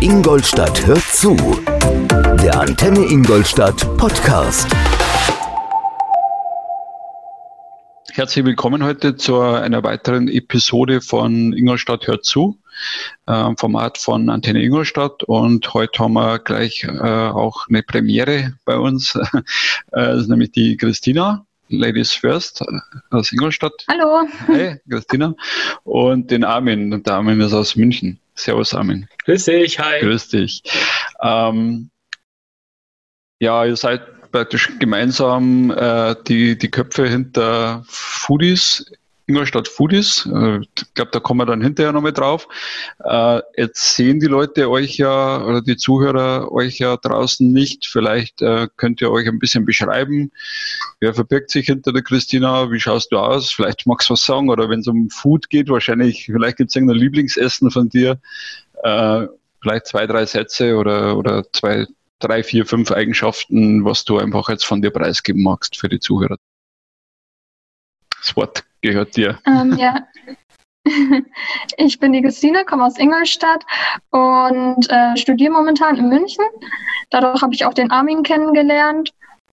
Ingolstadt hört zu. Der Antenne Ingolstadt Podcast. Herzlich willkommen heute zu einer weiteren Episode von Ingolstadt hört zu, äh, Format von Antenne Ingolstadt. Und heute haben wir gleich äh, auch eine Premiere bei uns, äh, das ist nämlich die Christina. Ladies First aus Ingolstadt. Hallo. Hi, Christina. Und den Armin. Und der Armin ist aus München. Servus, Armin. Grüß dich, hi. Grüß dich. Ähm, ja, ihr seid praktisch gemeinsam äh, die, die Köpfe hinter Foodies Ingolstadt Foodies. Äh, ich glaube, da kommen wir dann hinterher nochmal drauf. Äh, jetzt sehen die Leute euch ja oder die Zuhörer euch ja draußen nicht. Vielleicht äh, könnt ihr euch ein bisschen beschreiben. Wer verbirgt sich hinter der Christina? Wie schaust du aus? Vielleicht magst du was sagen oder wenn es um Food geht, wahrscheinlich, vielleicht gibt es irgendein Lieblingsessen von dir. Vielleicht zwei, drei Sätze oder, oder zwei, drei, vier, fünf Eigenschaften, was du einfach jetzt von dir preisgeben magst für die Zuhörer. Das Wort gehört dir. Ähm, ja. Ich bin die Christine, komme aus Ingolstadt und äh, studiere momentan in München. Dadurch habe ich auch den Armin kennengelernt.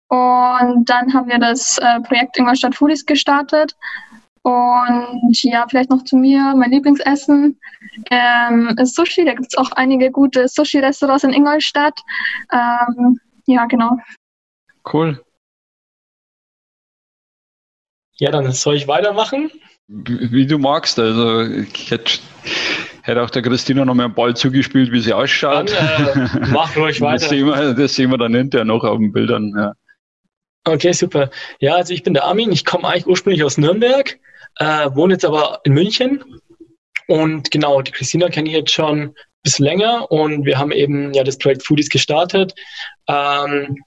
Und dann haben wir das äh, Projekt Ingolstadt Foodies gestartet. Und ja, vielleicht noch zu mir, mein Lieblingsessen ähm, ist Sushi. Da gibt es auch einige gute Sushi-Restaurants in Ingolstadt. Ähm, ja, genau. Cool. Ja, dann soll ich weitermachen. Wie du magst. Also ich hätte, hätte auch der Christina noch mal einen Ball zugespielt, wie sie ausschaut. Dann, äh, mach ruhig weiter. Das sehen, wir, das sehen wir dann hinterher noch auf den Bildern. Ja. Okay, super. Ja, also ich bin der Armin. Ich komme eigentlich ursprünglich aus Nürnberg, äh, wohne jetzt aber in München. Und genau, die Christina kenne ich jetzt schon ein bisschen länger und wir haben eben ja das Projekt Foodies gestartet. Ähm,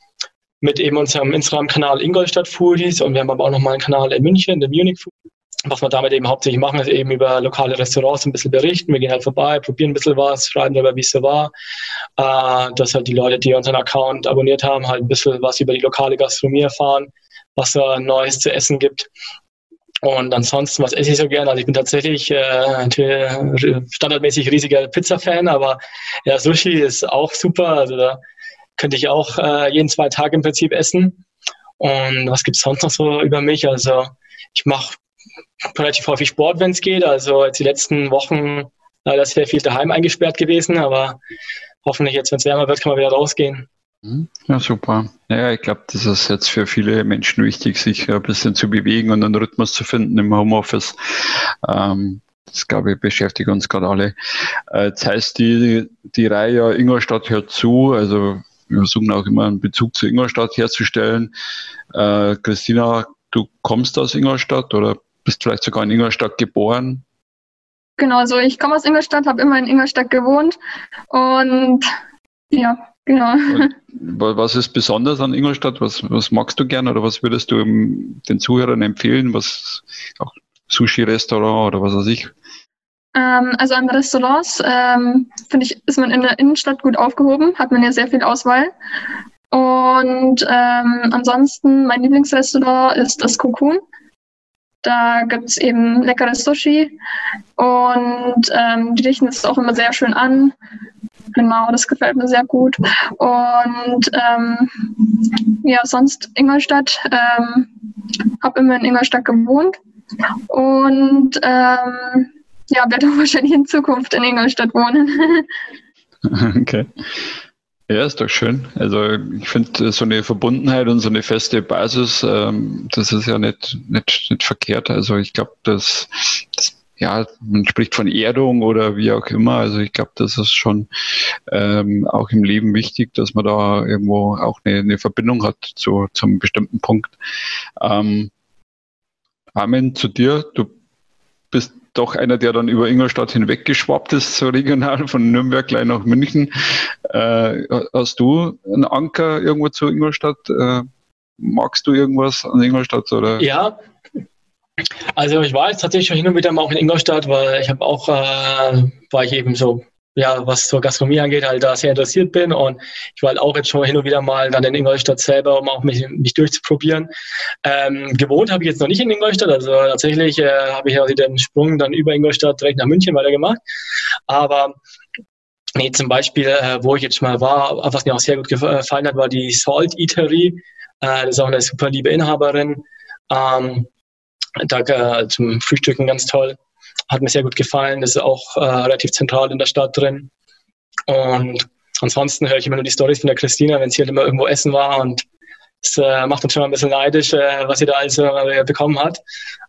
mit eben unserem Instagram-Kanal Ingolstadt Foodies und wir haben aber auch nochmal einen Kanal in München, der Munich Foodies. Was wir damit eben hauptsächlich machen, ist eben über lokale Restaurants ein bisschen berichten. Wir gehen halt vorbei, probieren ein bisschen was, schreiben darüber, wie es so war. Äh, dass halt die Leute, die unseren Account abonniert haben, halt ein bisschen was über die lokale Gastronomie erfahren, was es Neues zu essen gibt. Und ansonsten, was esse ich so gerne? Also ich bin tatsächlich äh, standardmäßig riesiger Pizza-Fan, aber ja, Sushi ist auch super. Also da könnte ich auch äh, jeden zwei Tage im Prinzip essen. Und was gibt es sonst noch so über mich? Also ich mache relativ häufig Sport, wenn es geht. Also jetzt die letzten Wochen leider sehr viel daheim eingesperrt gewesen, aber hoffentlich jetzt, wenn es wärmer wird, kann man wieder rausgehen. Mhm. Ja, super. Ja, ich glaube, das ist jetzt für viele Menschen wichtig, sich ein bisschen zu bewegen und einen Rhythmus zu finden im Homeoffice. Ähm, das, glaube ich, beschäftigt uns gerade alle. Äh, das heißt, die, die Reihe Ingolstadt hört zu, also wir versuchen auch immer einen Bezug zu Ingolstadt herzustellen. Äh, Christina, du kommst aus Ingolstadt oder bist vielleicht sogar in Ingolstadt geboren? Genau, also ich komme aus Ingolstadt, habe immer in Ingolstadt gewohnt und ja, genau. Und was ist besonders an Ingolstadt? Was, was magst du gern oder was würdest du den Zuhörern empfehlen? Was auch Sushi-Restaurant oder was weiß ich? Ähm, also an Restaurants ähm, finde ich, ist man in der Innenstadt gut aufgehoben, hat man ja sehr viel Auswahl. Und ähm, ansonsten, mein Lieblingsrestaurant ist das Cocoon. Da gibt es eben leckeres Sushi und ähm, die richten es auch immer sehr schön an. Genau, das gefällt mir sehr gut. Und ähm, ja, sonst Ingolstadt. Ähm, habe immer in Ingolstadt gewohnt und ähm, ja, werde auch wahrscheinlich in Zukunft in Ingolstadt wohnen. okay. Ja, ist doch schön. Also ich finde so eine Verbundenheit und so eine feste Basis, ähm, das ist ja nicht, nicht, nicht verkehrt. Also ich glaube, dass das, ja, man spricht von Erdung oder wie auch immer. Also ich glaube, das ist schon ähm, auch im Leben wichtig, dass man da irgendwo auch eine, eine Verbindung hat zu, zum bestimmten Punkt. Ähm, Amen zu dir. Du bist doch einer, der dann über Ingolstadt hinweg geschwappt ist, so regional von Nürnberg gleich nach München. Äh, hast du einen Anker irgendwo zu Ingolstadt? Äh, magst du irgendwas an Ingolstadt? Oder? Ja, also ich war jetzt tatsächlich schon hin und wieder mal auch in Ingolstadt, weil ich habe auch, äh, war ich eben so ja, was zur Gastronomie angeht, halt da sehr interessiert bin. Und ich war halt auch jetzt schon hin und wieder mal dann in Ingolstadt selber, um auch mich, mich durchzuprobieren. Ähm, gewohnt habe ich jetzt noch nicht in Ingolstadt. Also tatsächlich äh, habe ich ja den Sprung dann über Ingolstadt direkt nach München weitergemacht. Aber Nee, zum Beispiel, äh, wo ich jetzt mal war, was mir auch sehr gut gefallen hat, war die Salt Eatery. Äh, das ist auch eine super liebe Inhaberin. Ähm, da äh, zum Frühstücken ganz toll. Hat mir sehr gut gefallen. Das ist auch äh, relativ zentral in der Stadt drin. Und ansonsten höre ich immer nur die Stories von der Christina, wenn sie halt immer irgendwo essen war und es äh, macht uns schon mal ein bisschen neidisch, äh, was sie da alles äh, bekommen hat.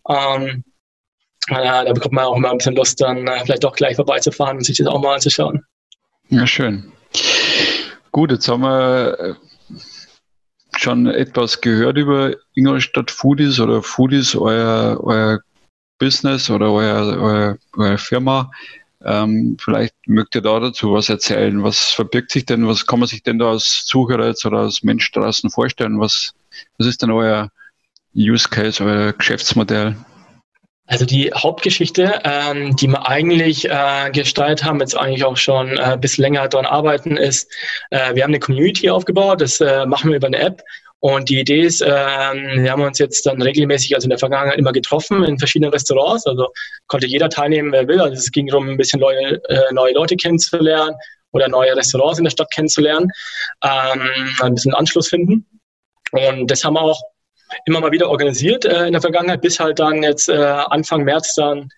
Ähm, da bekommt man auch immer ein bisschen Lust, dann äh, vielleicht auch gleich vorbeizufahren und sich das auch mal anzuschauen. Ja, schön. Gut, jetzt haben wir äh, schon etwas gehört über Ingolstadt Foodies oder Foodies, euer, euer Business oder euer, euer, eure Firma. Ähm, vielleicht mögt ihr da dazu was erzählen. Was verbirgt sich denn, was kann man sich denn da als Zuhörer jetzt oder als Mensch draußen vorstellen? Was, was ist denn euer Use Case, euer Geschäftsmodell? Also die Hauptgeschichte, ähm, die wir eigentlich äh, gestaltet haben, jetzt eigentlich auch schon äh, bisschen länger daran arbeiten, ist, äh, wir haben eine Community aufgebaut, das äh, machen wir über eine App. Und die Idee ist, ähm, wir haben uns jetzt dann regelmäßig, also in der Vergangenheit immer getroffen in verschiedenen Restaurants. Also konnte jeder teilnehmen, wer will. Also es ging darum, ein bisschen neue, äh, neue Leute kennenzulernen oder neue Restaurants in der Stadt kennenzulernen, ähm, ein bisschen Anschluss finden. Und das haben wir auch immer mal wieder organisiert äh, in der Vergangenheit, bis halt dann jetzt äh, Anfang März dann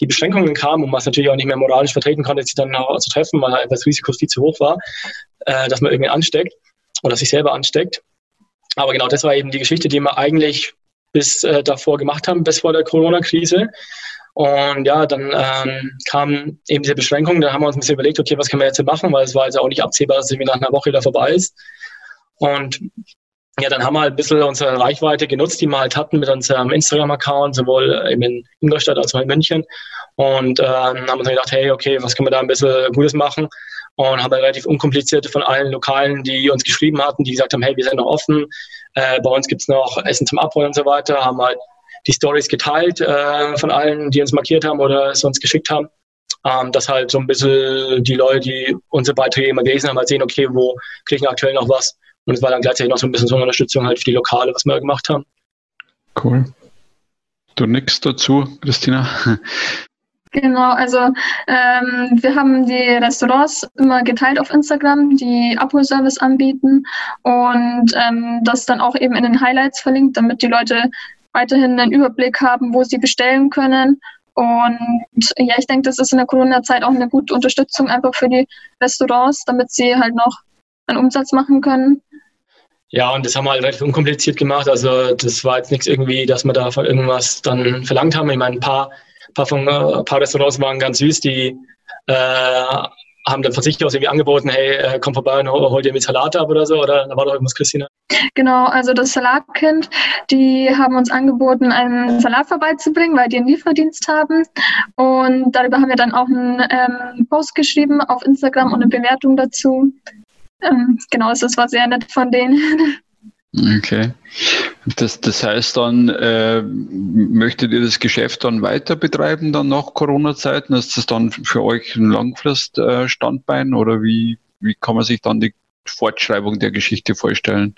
die Beschränkungen kamen und man es natürlich auch nicht mehr moralisch vertreten konnte, sich dann auch zu treffen, weil das Risiko viel zu hoch war, äh, dass man irgendwie ansteckt oder sich selber ansteckt. Aber genau das war eben die Geschichte, die wir eigentlich bis äh, davor gemacht haben, bis vor der Corona-Krise. Und ja, dann ähm, kam eben diese Beschränkung. Da haben wir uns ein bisschen überlegt, okay, was können wir jetzt machen, weil es war jetzt auch nicht absehbar, dass es nach einer Woche wieder vorbei ist. Und ja, dann haben wir halt ein bisschen unsere Reichweite genutzt, die wir halt hatten mit unserem Instagram-Account, sowohl in Ingolstadt als auch in München. Und äh, haben uns dann gedacht, hey, okay, was können wir da ein bisschen Gutes machen? Und haben relativ unkompliziert von allen Lokalen, die uns geschrieben hatten, die gesagt haben, hey, wir sind noch offen, äh, bei uns gibt's noch Essen zum Abholen und so weiter, haben halt die Stories geteilt äh, von allen, die uns markiert haben oder es uns geschickt haben. Ähm, dass halt so ein bisschen die Leute, die unsere Beiträge immer gelesen haben, halt sehen, okay, wo kriege ich aktuell noch was? Und es war dann gleichzeitig noch so ein bisschen so eine Unterstützung halt für die Lokale, was wir gemacht haben. Cool. Du nix dazu, Christina? Genau, also ähm, wir haben die Restaurants immer geteilt auf Instagram, die Abholservice anbieten und ähm, das dann auch eben in den Highlights verlinkt, damit die Leute weiterhin einen Überblick haben, wo sie bestellen können. Und ja, ich denke, das ist in der Corona-Zeit auch eine gute Unterstützung einfach für die Restaurants, damit sie halt noch einen Umsatz machen können. Ja, und das haben wir halt relativ unkompliziert gemacht. Also das war jetzt nichts irgendwie, dass wir da irgendwas dann verlangt haben. Ich meine, ein paar, paar, von, ein paar Restaurants waren ganz süß, die äh, haben dann von sich aus irgendwie angeboten, hey, äh, komm vorbei und hol dir mit Salat ab oder so, oder da war doch irgendwas, Christina? Genau, also das Salatkind, die haben uns angeboten, einen Salat vorbeizubringen, weil die einen Lieferdienst haben. Und darüber haben wir dann auch einen ähm, Post geschrieben auf Instagram und eine Bewertung dazu. Ähm, genau, das war sehr nett von denen. Okay. Das, das heißt dann, äh, möchtet ihr das Geschäft dann weiter betreiben, dann nach Corona-Zeiten? Ist das dann für euch ein Langfrist-Standbein äh, oder wie, wie kann man sich dann die Fortschreibung der Geschichte vorstellen?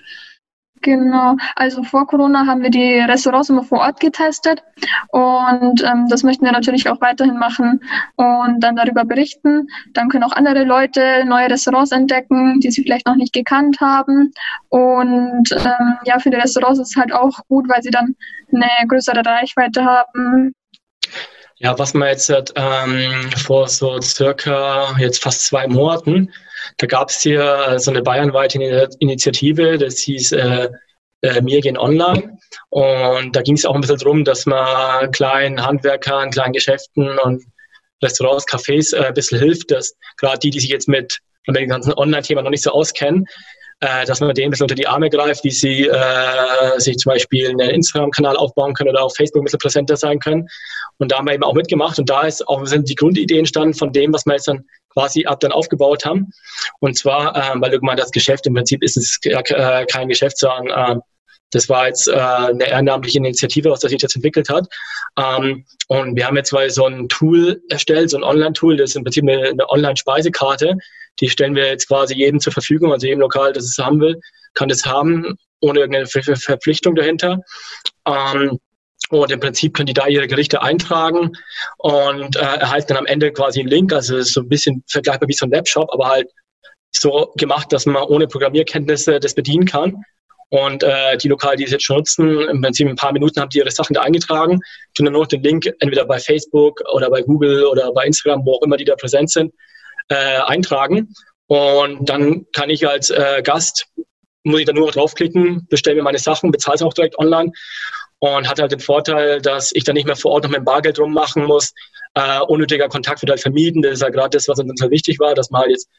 Genau, also vor Corona haben wir die Restaurants immer vor Ort getestet und ähm, das möchten wir natürlich auch weiterhin machen und dann darüber berichten. Dann können auch andere Leute neue Restaurants entdecken, die sie vielleicht noch nicht gekannt haben. Und ähm, ja, für die Restaurants ist es halt auch gut, weil sie dann eine größere Reichweite haben. Ja, was man jetzt ähm, vor so circa jetzt fast zwei Monaten da gab es hier äh, so eine bayernweite Initiative, das hieß äh, äh, Mir gehen online. Und da ging es auch ein bisschen darum, dass man kleinen Handwerkern, kleinen Geschäften und Restaurants, Cafés äh, ein bisschen hilft, dass gerade die, die sich jetzt mit dem ganzen Online-Thema noch nicht so auskennen, äh, dass man denen ein bisschen unter die Arme greift, wie sie äh, sich zum Beispiel einen Instagram-Kanal aufbauen können oder auf Facebook ein bisschen präsenter sein können. Und da haben wir eben auch mitgemacht und da ist auch, sind die Grundideen entstanden von dem, was wir jetzt dann quasi ab dann aufgebaut haben. Und zwar, äh, weil gemeint das Geschäft im Prinzip ist es äh, kein Geschäft, sondern äh, das war jetzt äh, eine ehrenamtliche Initiative, was das sich jetzt entwickelt hat. Ähm, und wir haben jetzt mal so ein Tool erstellt, so ein Online-Tool, das ist im Prinzip eine, eine Online-Speisekarte. Die stellen wir jetzt quasi jedem zur Verfügung, also jedem Lokal, das es haben will, kann das haben, ohne irgendeine Ver Verpflichtung dahinter. Ähm, Und im Prinzip können die da ihre Gerichte eintragen und äh, erhalten dann am Ende quasi einen Link. Also es ist so ein bisschen vergleichbar wie so ein Webshop, aber halt so gemacht, dass man ohne Programmierkenntnisse das bedienen kann. Und äh, die Lokale, die es jetzt schon nutzen, im Prinzip in ein paar Minuten haben die ihre Sachen da eingetragen, tun dann nur den Link entweder bei Facebook oder bei Google oder bei Instagram, wo auch immer die da präsent sind, äh, eintragen. Und dann kann ich als äh, Gast, muss ich dann nur noch draufklicken, bestelle mir meine Sachen, bezahle es auch direkt online und hat halt den Vorteil, dass ich dann nicht mehr vor Ort noch mit dem Bargeld rummachen muss. Äh, unnötiger Kontakt wird halt vermieden. Das ist ja halt gerade das, was uns halt wichtig war, dass man halt jetzt,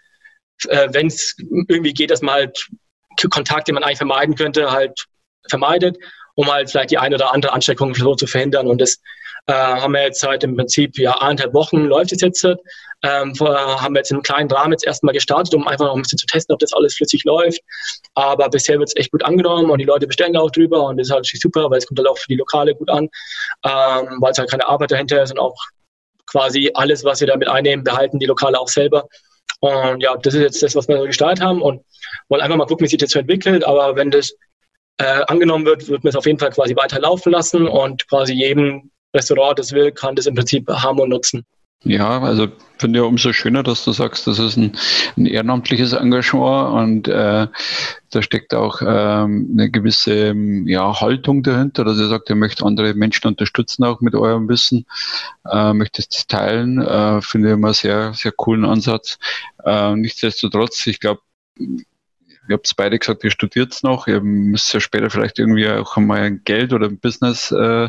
äh, wenn es irgendwie geht, dass man halt Kontakt, den man eigentlich vermeiden könnte, halt vermeidet, um halt vielleicht die eine oder andere Ansteckung so zu verhindern. Und das äh, haben wir jetzt halt im Prinzip ja eineinhalb Wochen läuft es jetzt. Ähm, haben wir jetzt in einem kleinen Rahmen jetzt erstmal gestartet, um einfach noch ein bisschen zu testen, ob das alles flüssig läuft. Aber bisher wird es echt gut angenommen und die Leute bestellen auch drüber und das ist halt super, weil es kommt halt auch für die Lokale gut an, ähm, weil es halt keine Arbeit dahinter ist und auch quasi alles, was wir damit einnehmen, behalten die Lokale auch selber. Und ja, das ist jetzt das, was wir gestartet haben und wollen einfach mal gucken, wie sich das so entwickelt. Aber wenn das äh, angenommen wird, wird man es auf jeden Fall quasi weiter laufen lassen und quasi jedem Restaurant, das will, kann das im Prinzip und nutzen. Ja, also finde ja umso schöner, dass du sagst, das ist ein, ein ehrenamtliches Engagement und äh, da steckt auch ähm, eine gewisse ja, Haltung dahinter, dass ihr sagt, ihr möchtet andere Menschen unterstützen, auch mit eurem Wissen, äh, möchtet es teilen, äh, finde ich immer sehr, sehr coolen Ansatz. Äh, nichtsdestotrotz, ich glaube, ihr habt es beide gesagt, ihr studiert noch, ihr müsst ja später vielleicht irgendwie auch einmal ein Geld oder ein Business äh,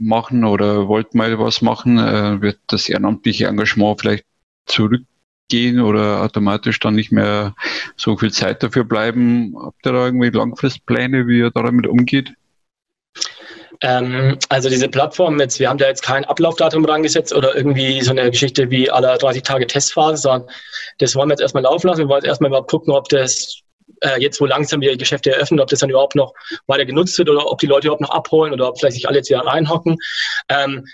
machen oder wollt mal was machen, äh, wird das ehrenamtliche Engagement vielleicht zurückgehen oder automatisch dann nicht mehr so viel Zeit dafür bleiben? Habt ihr da irgendwie Langfristpläne, wie ihr damit umgeht? Ähm, also diese Plattform jetzt, wir haben da jetzt kein Ablaufdatum rangesetzt oder irgendwie so eine Geschichte wie aller 30 Tage Testphase, sondern das wollen wir jetzt erstmal laufen lassen. Wir wollen jetzt erstmal überhaupt gucken, ob das äh, jetzt, wo langsam die Geschäfte eröffnen, ob das dann überhaupt noch weiter genutzt wird oder ob die Leute überhaupt noch abholen oder ob vielleicht sich alle jetzt wieder reinhocken. Ähm,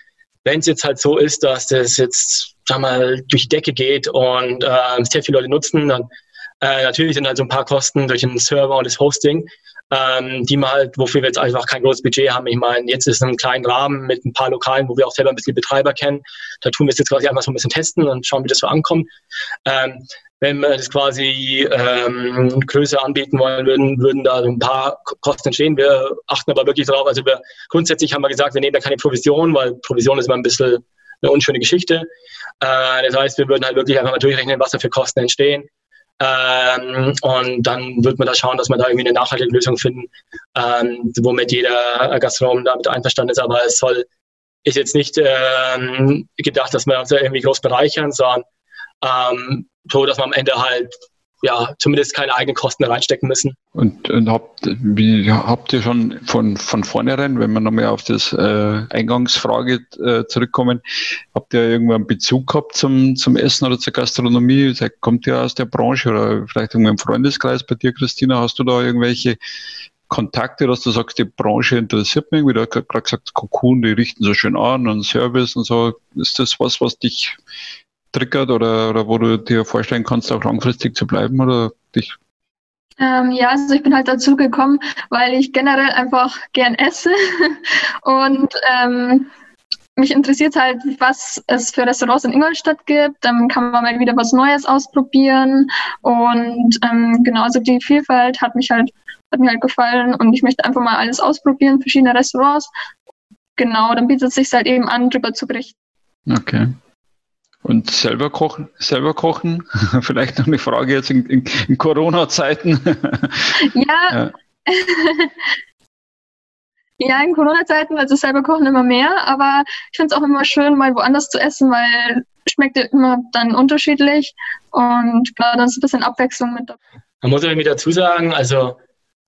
Wenn es jetzt halt so ist, dass das jetzt, sag mal, durch die Decke geht und äh, sehr viele Leute nutzen, dann äh, natürlich sind halt so ein paar Kosten durch den Server und das Hosting, ähm, die mal halt, wofür wir jetzt einfach kein großes Budget haben. Ich meine, jetzt ist es ein kleiner Rahmen mit ein paar Lokalen, wo wir auch selber ein bisschen Betreiber kennen. Da tun wir es jetzt quasi einfach so ein bisschen testen und schauen, wie das so ankommt. Ähm, wenn wir das quasi ähm, größer anbieten wollen würden, würden da ein paar Kosten entstehen. Wir achten aber wirklich darauf, also wir, grundsätzlich haben wir gesagt, wir nehmen da keine Provision, weil Provision ist immer ein bisschen eine unschöne Geschichte. Äh, das heißt, wir würden halt wirklich einfach mal durchrechnen, was da für Kosten entstehen. Ähm, und dann wird man da schauen, dass man da irgendwie eine nachhaltige Lösung finden, ähm, womit jeder Gastronom damit einverstanden ist. Aber es soll, ist jetzt nicht ähm, gedacht, dass wir uns da irgendwie groß bereichern, sondern ähm, so, dass wir am Ende halt ja, zumindest keine eigenen Kosten reinstecken müssen. Und, und habt, wie, habt ihr schon von, von vornherein, wenn wir nochmal auf das äh, Eingangsfrage äh, zurückkommen, habt ihr irgendwann einen Bezug gehabt zum, zum Essen oder zur Gastronomie? Kommt ihr aus der Branche oder vielleicht irgendwie im Freundeskreis bei dir, Christina? Hast du da irgendwelche Kontakte, dass du sagst, die Branche interessiert mich? Wie du gerade gesagt Cocoon, die richten so schön an und Service und so. Ist das was, was dich triggert oder, oder wo du dir vorstellen kannst, auch langfristig zu bleiben oder dich? Ähm, ja, also ich bin halt dazu gekommen, weil ich generell einfach gern esse und ähm, mich interessiert halt, was es für Restaurants in Ingolstadt gibt. Dann kann man mal wieder was Neues ausprobieren und ähm, genau, also die Vielfalt hat mich halt hat mir halt gefallen und ich möchte einfach mal alles ausprobieren, verschiedene Restaurants. Genau, dann bietet es sich halt eben an, darüber zu berichten. Okay. Und selber kochen, selber kochen, vielleicht noch eine Frage jetzt in, in, in Corona-Zeiten. ja. ja. ja, in Corona-Zeiten, also selber kochen immer mehr, aber ich finde es auch immer schön, mal woanders zu essen, weil schmeckt ja immer dann unterschiedlich und klar, dann ist ein bisschen Abwechslung mit dabei. Man muss irgendwie dazu sagen, also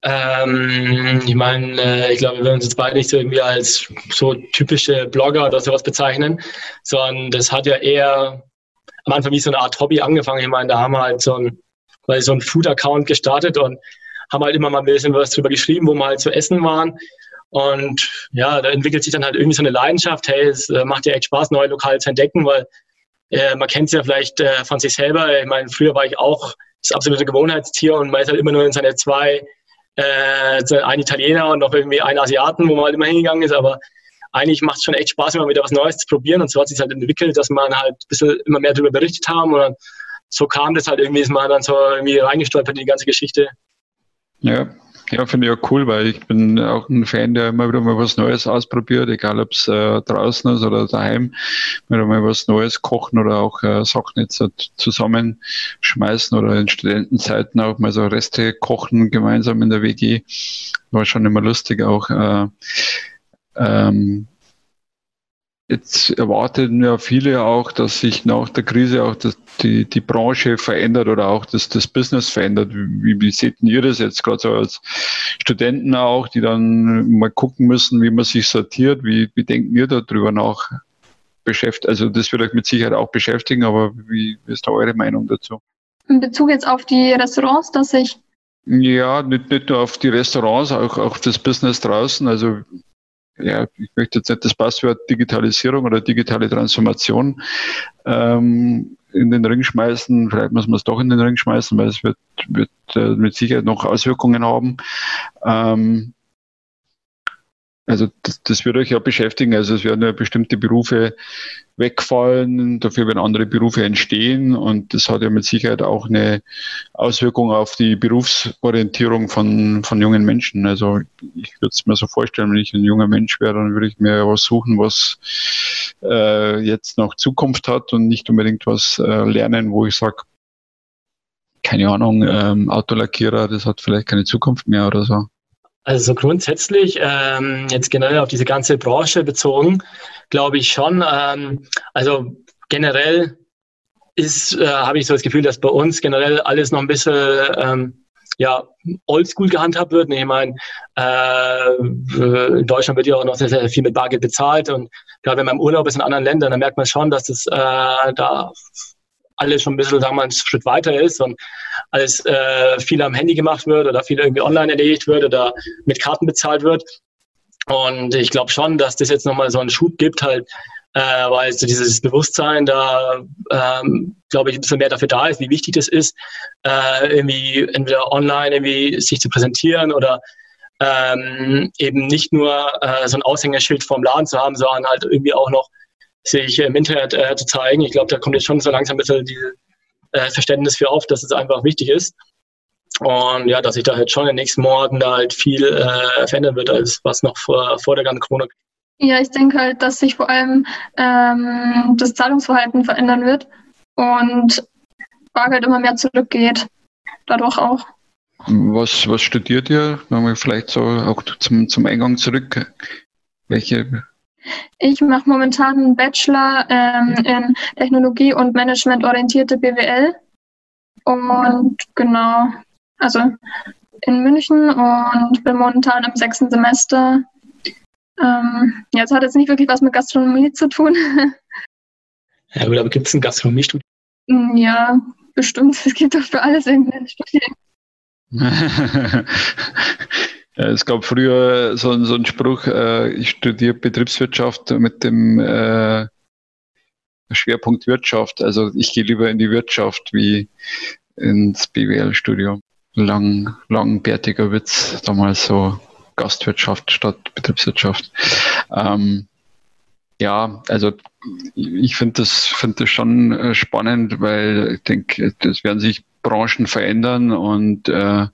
ähm, ich meine, äh, ich glaube, wir würden uns jetzt beide nicht so irgendwie als so typische Blogger oder sowas bezeichnen, sondern das hat ja eher am Anfang wie so eine Art Hobby angefangen. Ich meine, da haben wir halt so ein, so ein Food-Account gestartet und haben halt immer mal ein bisschen was drüber geschrieben, wo wir halt zu essen waren. Und ja, da entwickelt sich dann halt irgendwie so eine Leidenschaft. Hey, es äh, macht ja echt Spaß, neue Lokale zu entdecken, weil äh, man kennt es ja vielleicht äh, von sich selber. Ich meine, früher war ich auch das absolute Gewohnheitstier und man ist halt immer nur in seine zwei äh, ein Italiener und noch irgendwie einen Asiaten, wo man halt immer hingegangen ist, aber eigentlich macht es schon echt Spaß, immer wieder was Neues zu probieren. Und so hat sich halt entwickelt, dass man halt ein bisschen immer mehr darüber berichtet haben. Und so kam das halt irgendwie, ist man dann so irgendwie reingestolpert in die ganze Geschichte. Ja, ja, finde ich auch cool, weil ich bin auch ein Fan, der immer wieder mal was Neues ausprobiert, egal ob es äh, draußen ist oder daheim, wieder mal was Neues kochen oder auch äh, Sachen jetzt äh, zusammenschmeißen oder in Studentenzeiten auch mal so Reste kochen gemeinsam in der WG. War schon immer lustig auch. Äh, ähm, Jetzt erwarten ja viele auch, dass sich nach der Krise auch das, die, die Branche verändert oder auch das, das Business verändert. Wie, wie seht ihr das jetzt gerade so als Studenten auch, die dann mal gucken müssen, wie man sich sortiert? Wie, wie denken ihr darüber nach? Beschäftigt? Also das wird euch mit Sicherheit auch beschäftigen, aber wie, wie ist da eure Meinung dazu? In Bezug jetzt auf die Restaurants, dass ich ja, nicht, nicht nur auf die Restaurants, auch auf das Business draußen. Also ja, ich möchte jetzt nicht das Passwort Digitalisierung oder digitale Transformation ähm, in den Ring schmeißen. Vielleicht muss man es doch in den Ring schmeißen, weil es wird, wird äh, mit Sicherheit noch Auswirkungen haben. Ähm, also das, das wird euch ja beschäftigen. Also es werden ja bestimmte Berufe wegfallen, dafür werden andere Berufe entstehen und das hat ja mit Sicherheit auch eine Auswirkung auf die Berufsorientierung von, von jungen Menschen. Also ich würde es mir so vorstellen, wenn ich ein junger Mensch wäre, dann würde ich mir was suchen, was äh, jetzt noch Zukunft hat und nicht unbedingt was äh, lernen, wo ich sage, keine Ahnung, ähm, Autolackierer, das hat vielleicht keine Zukunft mehr oder so. Also grundsätzlich, ähm, jetzt generell auf diese ganze Branche bezogen, glaube ich schon. Ähm, also generell ist, äh, habe ich so das Gefühl, dass bei uns generell alles noch ein bisschen ähm, ja, oldschool gehandhabt wird. Ich meine, äh, in Deutschland wird ja auch noch sehr, sehr viel mit Bargeld bezahlt und gerade wenn man im Urlaub ist in anderen Ländern, dann merkt man schon, dass das äh, da alles schon ein bisschen, sagen wir mal, einen Schritt weiter ist und alles äh, viel am Handy gemacht wird oder viel irgendwie online erledigt wird oder mit Karten bezahlt wird. Und ich glaube schon, dass das jetzt nochmal so einen Schub gibt, halt, äh, weil so dieses Bewusstsein da, ähm, glaube ich, ein bisschen mehr dafür da ist, wie wichtig das ist, äh, irgendwie entweder online irgendwie sich zu präsentieren oder ähm, eben nicht nur äh, so ein Aushängeschild vorm Laden zu haben, sondern halt irgendwie auch noch sich im Internet äh, zu zeigen. Ich glaube, da kommt jetzt schon so langsam ein bisschen dieses äh, Verständnis für auf, dass es einfach wichtig ist. Und ja, dass sich da halt schon in den nächsten Monaten da halt viel äh, verändern wird, als was noch vor, vor der ganzen Corona. Ja, ich denke halt, dass sich vor allem ähm, das Zahlungsverhalten verändern wird und Bargeld immer mehr zurückgeht. Dadurch auch. Was, was studiert ihr? Wenn wir vielleicht so auch zum, zum Eingang zurück. Welche ich mache momentan einen Bachelor ähm, in Technologie und Management orientierte BWL. Und genau, also in München und bin momentan im sechsten Semester. Ähm, ja, es hat jetzt nicht wirklich was mit Gastronomie zu tun. Ja gut, aber gibt es ein Gastronomiestudium? Mm, ja, bestimmt. Es gibt doch für alles irgendein Studium. Es gab früher so, so einen Spruch, äh, ich studiere Betriebswirtschaft mit dem äh, Schwerpunkt Wirtschaft. Also ich gehe lieber in die Wirtschaft wie ins BWL-Studium. Lang, langbärtiger Witz, damals so Gastwirtschaft statt Betriebswirtschaft. Ähm, ja, also ich finde das, find das schon äh, spannend, weil ich denke, das werden sich Branchen verändern und äh,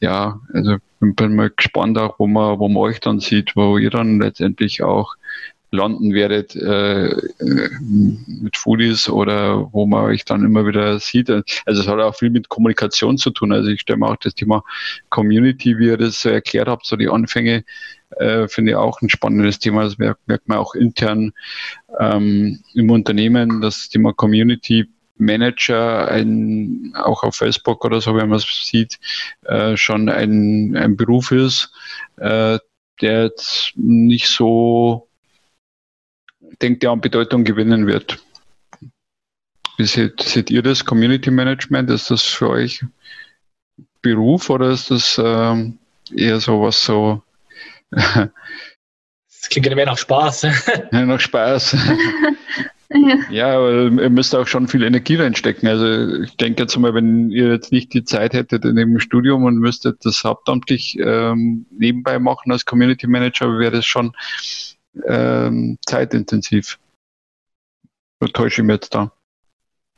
ja, also bin mal gespannt auch, wo man, wo man euch dann sieht, wo ihr dann letztendlich auch landen werdet äh, äh, mit Foodies oder wo man euch dann immer wieder sieht. Also es hat auch viel mit Kommunikation zu tun. Also ich stelle mir auch das Thema Community, wie ihr das so erklärt habt, so die Anfänge, äh, finde ich auch ein spannendes Thema. Das merkt, merkt man auch intern ähm, im Unternehmen, das Thema Community Manager ein, auch auf Facebook oder so, wenn man es sieht, äh, schon ein, ein Beruf ist, äh, der jetzt nicht so, denkt, der an Bedeutung gewinnen wird. Wie seht, seht ihr das? Community Management, ist das für euch Beruf oder ist das ähm, eher so was so? das klingt ja mehr nach Spaß. ja, nach Spaß. Ja. aber ihr müsst auch schon viel Energie reinstecken. Also ich denke jetzt mal, wenn ihr jetzt nicht die Zeit hättet in dem Studium und müsstet das hauptamtlich ähm, nebenbei machen als Community Manager, wäre das schon ähm, zeitintensiv. Oder täusche ich mich jetzt da?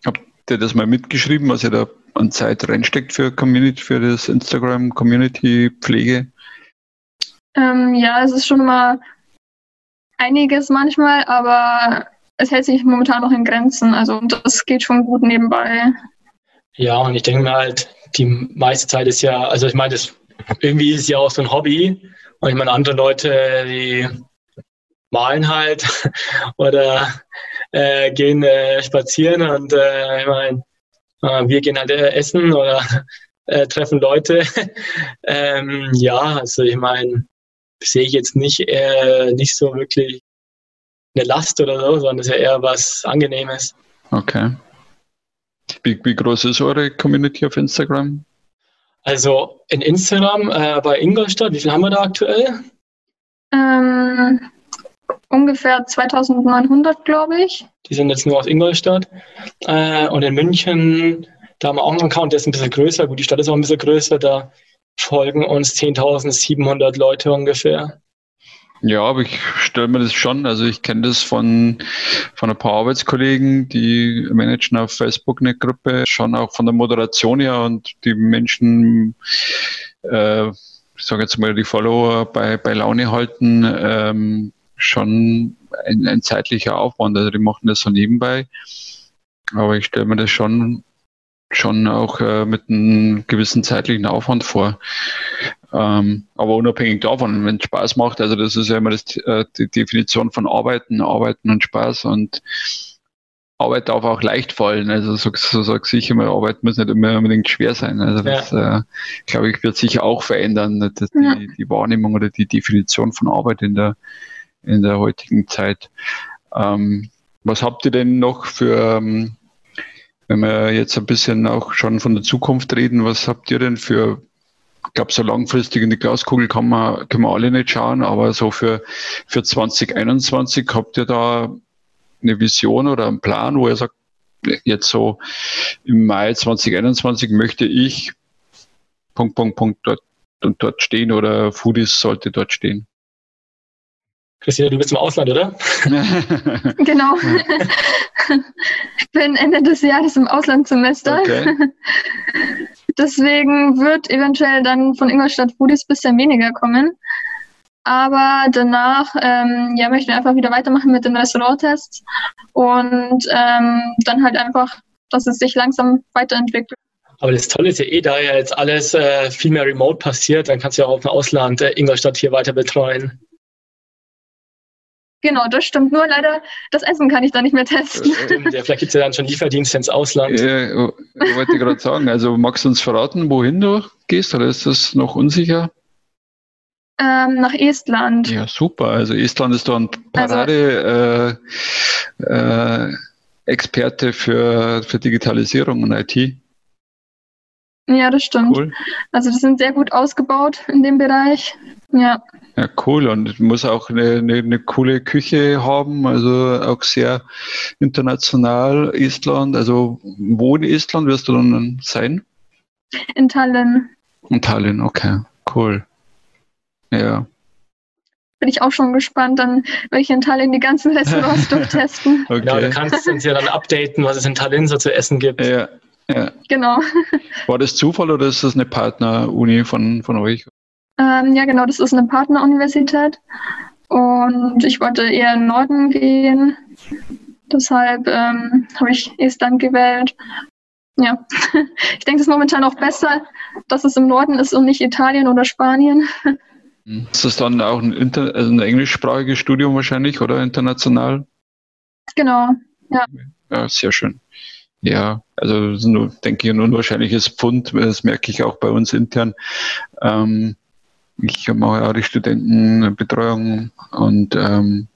Habt ihr das mal mitgeschrieben, was ihr da an Zeit reinsteckt für Community, für das Instagram Community Pflege? Ähm, ja, es ist schon mal einiges manchmal, aber es hält sich momentan noch in Grenzen. Also das geht schon gut nebenbei. Ja, und ich denke mir halt, die meiste Zeit ist ja, also ich meine, das irgendwie ist ja auch so ein Hobby. Und ich meine, andere Leute, die malen halt oder äh, gehen äh, spazieren und äh, ich meine, äh, wir gehen halt äh, essen oder äh, treffen Leute. ähm, ja, also ich meine, sehe ich jetzt nicht, nicht so wirklich eine Last oder so, sondern es ist ja eher was Angenehmes. Okay. Wie, wie groß ist eure Community auf Instagram? Also in Instagram äh, bei Ingolstadt, wie viel haben wir da aktuell? Ähm, ungefähr 2900, glaube ich. Die sind jetzt nur aus Ingolstadt. Äh, und in München, da haben wir auch einen Account, der ist ein bisschen größer. Gut, die Stadt ist auch ein bisschen größer. Da folgen uns 10.700 Leute ungefähr. Ja, aber ich stelle mir das schon, also ich kenne das von, von ein paar Arbeitskollegen, die managen auf Facebook eine Gruppe, schon auch von der Moderation her und die Menschen, äh, ich sage jetzt mal, die Follower bei, bei Laune halten, ähm, schon ein, ein zeitlicher Aufwand. Also die machen das so nebenbei. Aber ich stelle mir das schon schon auch äh, mit einem gewissen zeitlichen Aufwand vor. Ähm, aber unabhängig davon, wenn es Spaß macht, also das ist ja immer das, äh, die Definition von Arbeiten, Arbeiten und Spaß und Arbeit darf auch leicht fallen. Also so, so sage ich immer, Arbeit muss nicht immer unbedingt schwer sein. Also das, ja. äh, glaube ich, wird sich auch verändern, dass die, ja. die Wahrnehmung oder die Definition von Arbeit in der, in der heutigen Zeit. Ähm, was habt ihr denn noch für ähm, wenn wir jetzt ein bisschen auch schon von der Zukunft reden, was habt ihr denn für, ich glaube, so langfristig in die Glaskugel kann man, können wir alle nicht schauen, aber so für, für 2021 habt ihr da eine Vision oder einen Plan, wo ihr sagt, jetzt so im Mai 2021 möchte ich Punkt, Punkt, Punkt dort und dort stehen oder Foodies sollte dort stehen? Christina, du bist im Ausland, oder? genau. ich bin Ende des Jahres im Auslandssemester. Okay. Deswegen wird eventuell dann von Ingolstadt Foodies bisschen weniger kommen. Aber danach ähm, ja, möchten wir einfach wieder weitermachen mit den Restauranttests und ähm, dann halt einfach, dass es sich langsam weiterentwickelt. Aber das Tolle ist ja eh, da ja jetzt alles äh, viel mehr remote passiert, dann kannst du ja auch im Ausland äh, Ingolstadt hier weiter betreuen. Genau, das stimmt. Nur leider, das Essen kann ich da nicht mehr testen. Äh, ja, vielleicht gibt es ja dann schon Lieferdienste ins Ausland. Ja, wollte ich gerade sagen. Also magst du uns verraten, wohin du gehst oder ist das noch unsicher? Ähm, nach Estland. Ja, super. Also Estland ist da ein Parade also, äh, äh, Experte für, für Digitalisierung und IT. Ja, das stimmt. Cool. Also die sind sehr gut ausgebaut in dem Bereich. Ja. Ja, cool. Und muss auch eine, eine, eine, coole Küche haben, also auch sehr international. Estland, also wo in Estland wirst du dann sein? In Tallinn. In Tallinn, okay, cool. Ja. Bin ich auch schon gespannt, dann werde ich in Tallinn die ganzen Restaurants durchtesten. okay. Genau, du kannst uns ja dann updaten, was es in Tallinn so zu essen gibt. Ja, ja. Genau. War das Zufall oder ist das eine Partner-Uni von, von euch? Ähm, ja, genau, das ist eine Partneruniversität. Und ich wollte eher in den Norden gehen. Deshalb ähm, habe ich Estland gewählt. Ja, ich denke, es ist momentan auch besser, dass es im Norden ist und nicht Italien oder Spanien. Ist das dann auch ein, Inter also ein englischsprachiges Studium wahrscheinlich oder international? Genau, ja. Ja, sehr schön. Ja, also nur, denke ich, ein unwahrscheinliches Pfund, das merke ich auch bei uns intern. Ähm, ich mache auch die Studentenbetreuung und ähm,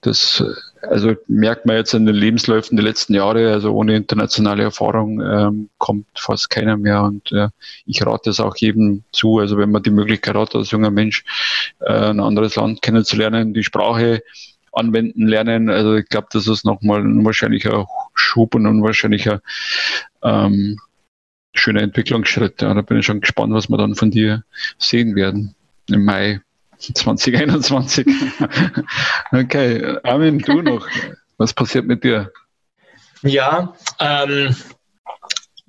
das also merkt man jetzt in den Lebensläufen der letzten Jahre, also ohne internationale Erfahrung ähm, kommt fast keiner mehr und äh, ich rate es auch jedem zu, also wenn man die Möglichkeit hat, als junger Mensch äh, ein anderes Land kennenzulernen, die Sprache anwenden lernen. Also ich glaube, das ist nochmal ein wahrscheinlicher Schub und ein wahrscheinlicher ähm, schöner Entwicklungsschritt. Ja, da bin ich schon gespannt, was wir dann von dir sehen werden im Mai 2021. okay, Armin, du noch. Was passiert mit dir? Ja, ähm,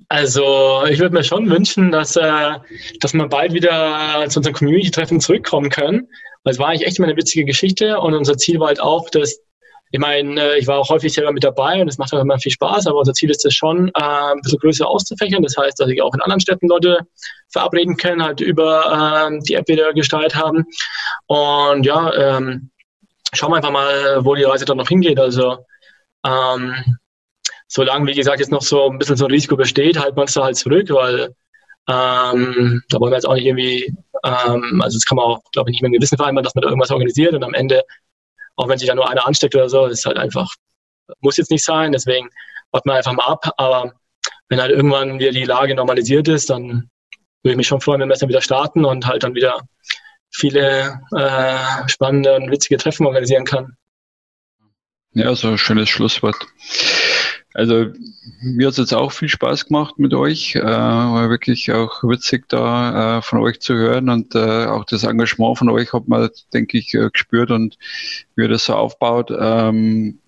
also ich würde mir schon wünschen, dass, äh, dass wir bald wieder zu unseren Community-Treffen zurückkommen können. Weil es war eigentlich echt immer eine witzige Geschichte und unser Ziel war halt auch, dass, ich meine, äh, ich war auch häufig selber mit dabei und es macht auch immer viel Spaß, aber unser Ziel ist es schon, äh, ein bisschen größer auszufächern. Das heißt, dass ich auch in anderen Städten Leute verabreden kann, halt über äh, die App, die wir gestaltet haben. Und ja, ähm, schauen wir einfach mal, wo die Reise dann noch hingeht. Also ähm, solange, wie gesagt, jetzt noch so ein bisschen so ein Risiko besteht, halten wir uns da halt zurück, weil ähm, da wollen wir jetzt auch nicht irgendwie, ähm, also das kann man auch, glaube ich, nicht mit einem Gewissen vereinbaren, dass man da irgendwas organisiert und am Ende, auch wenn sich da nur einer ansteckt oder so, ist halt einfach, muss jetzt nicht sein, deswegen warten wir einfach mal ab, aber wenn halt irgendwann wieder die Lage normalisiert ist, dann würde ich mich schon freuen, wenn wir es dann wieder starten und halt dann wieder viele äh, spannende und witzige Treffen organisieren kann. Ja, so ein schönes Schlusswort. Also mir hat es jetzt auch viel Spaß gemacht mit euch. Äh, war wirklich auch witzig da äh, von euch zu hören und äh, auch das Engagement von euch hat man, denke ich, äh, gespürt und wie ihr das so aufbaut. Ähm,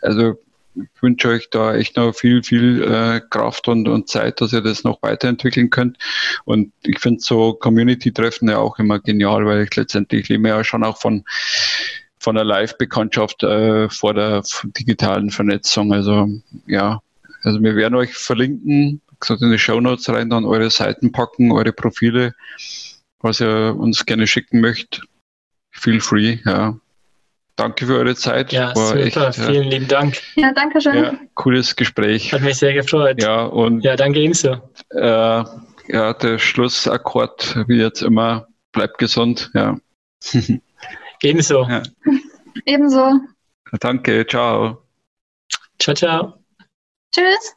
also ich wünsche euch da echt noch viel, viel äh, Kraft und, und Zeit, dass ihr das noch weiterentwickeln könnt. Und ich finde so Community-Treffen ja auch immer genial, weil ich letztendlich lebe ja schon auch von von der Live-Bekanntschaft äh, vor der digitalen Vernetzung. Also ja, also wir werden euch verlinken, gesagt in die Show Notes rein, dann eure Seiten packen, eure Profile, was ihr uns gerne schicken möchtet. Feel free, ja. Danke für eure Zeit. Ja, War super. Echt, Vielen ja. lieben Dank. Ja, danke schön. Ja, cooles Gespräch. Hat mich sehr gefreut. Ja, und. Ja, danke ebenso. Äh, ja, der Schlussakkord, wie jetzt immer, bleibt gesund, ja. Ebenso. Ja. Ebenso. Danke, ciao. Ciao, ciao. Tschüss.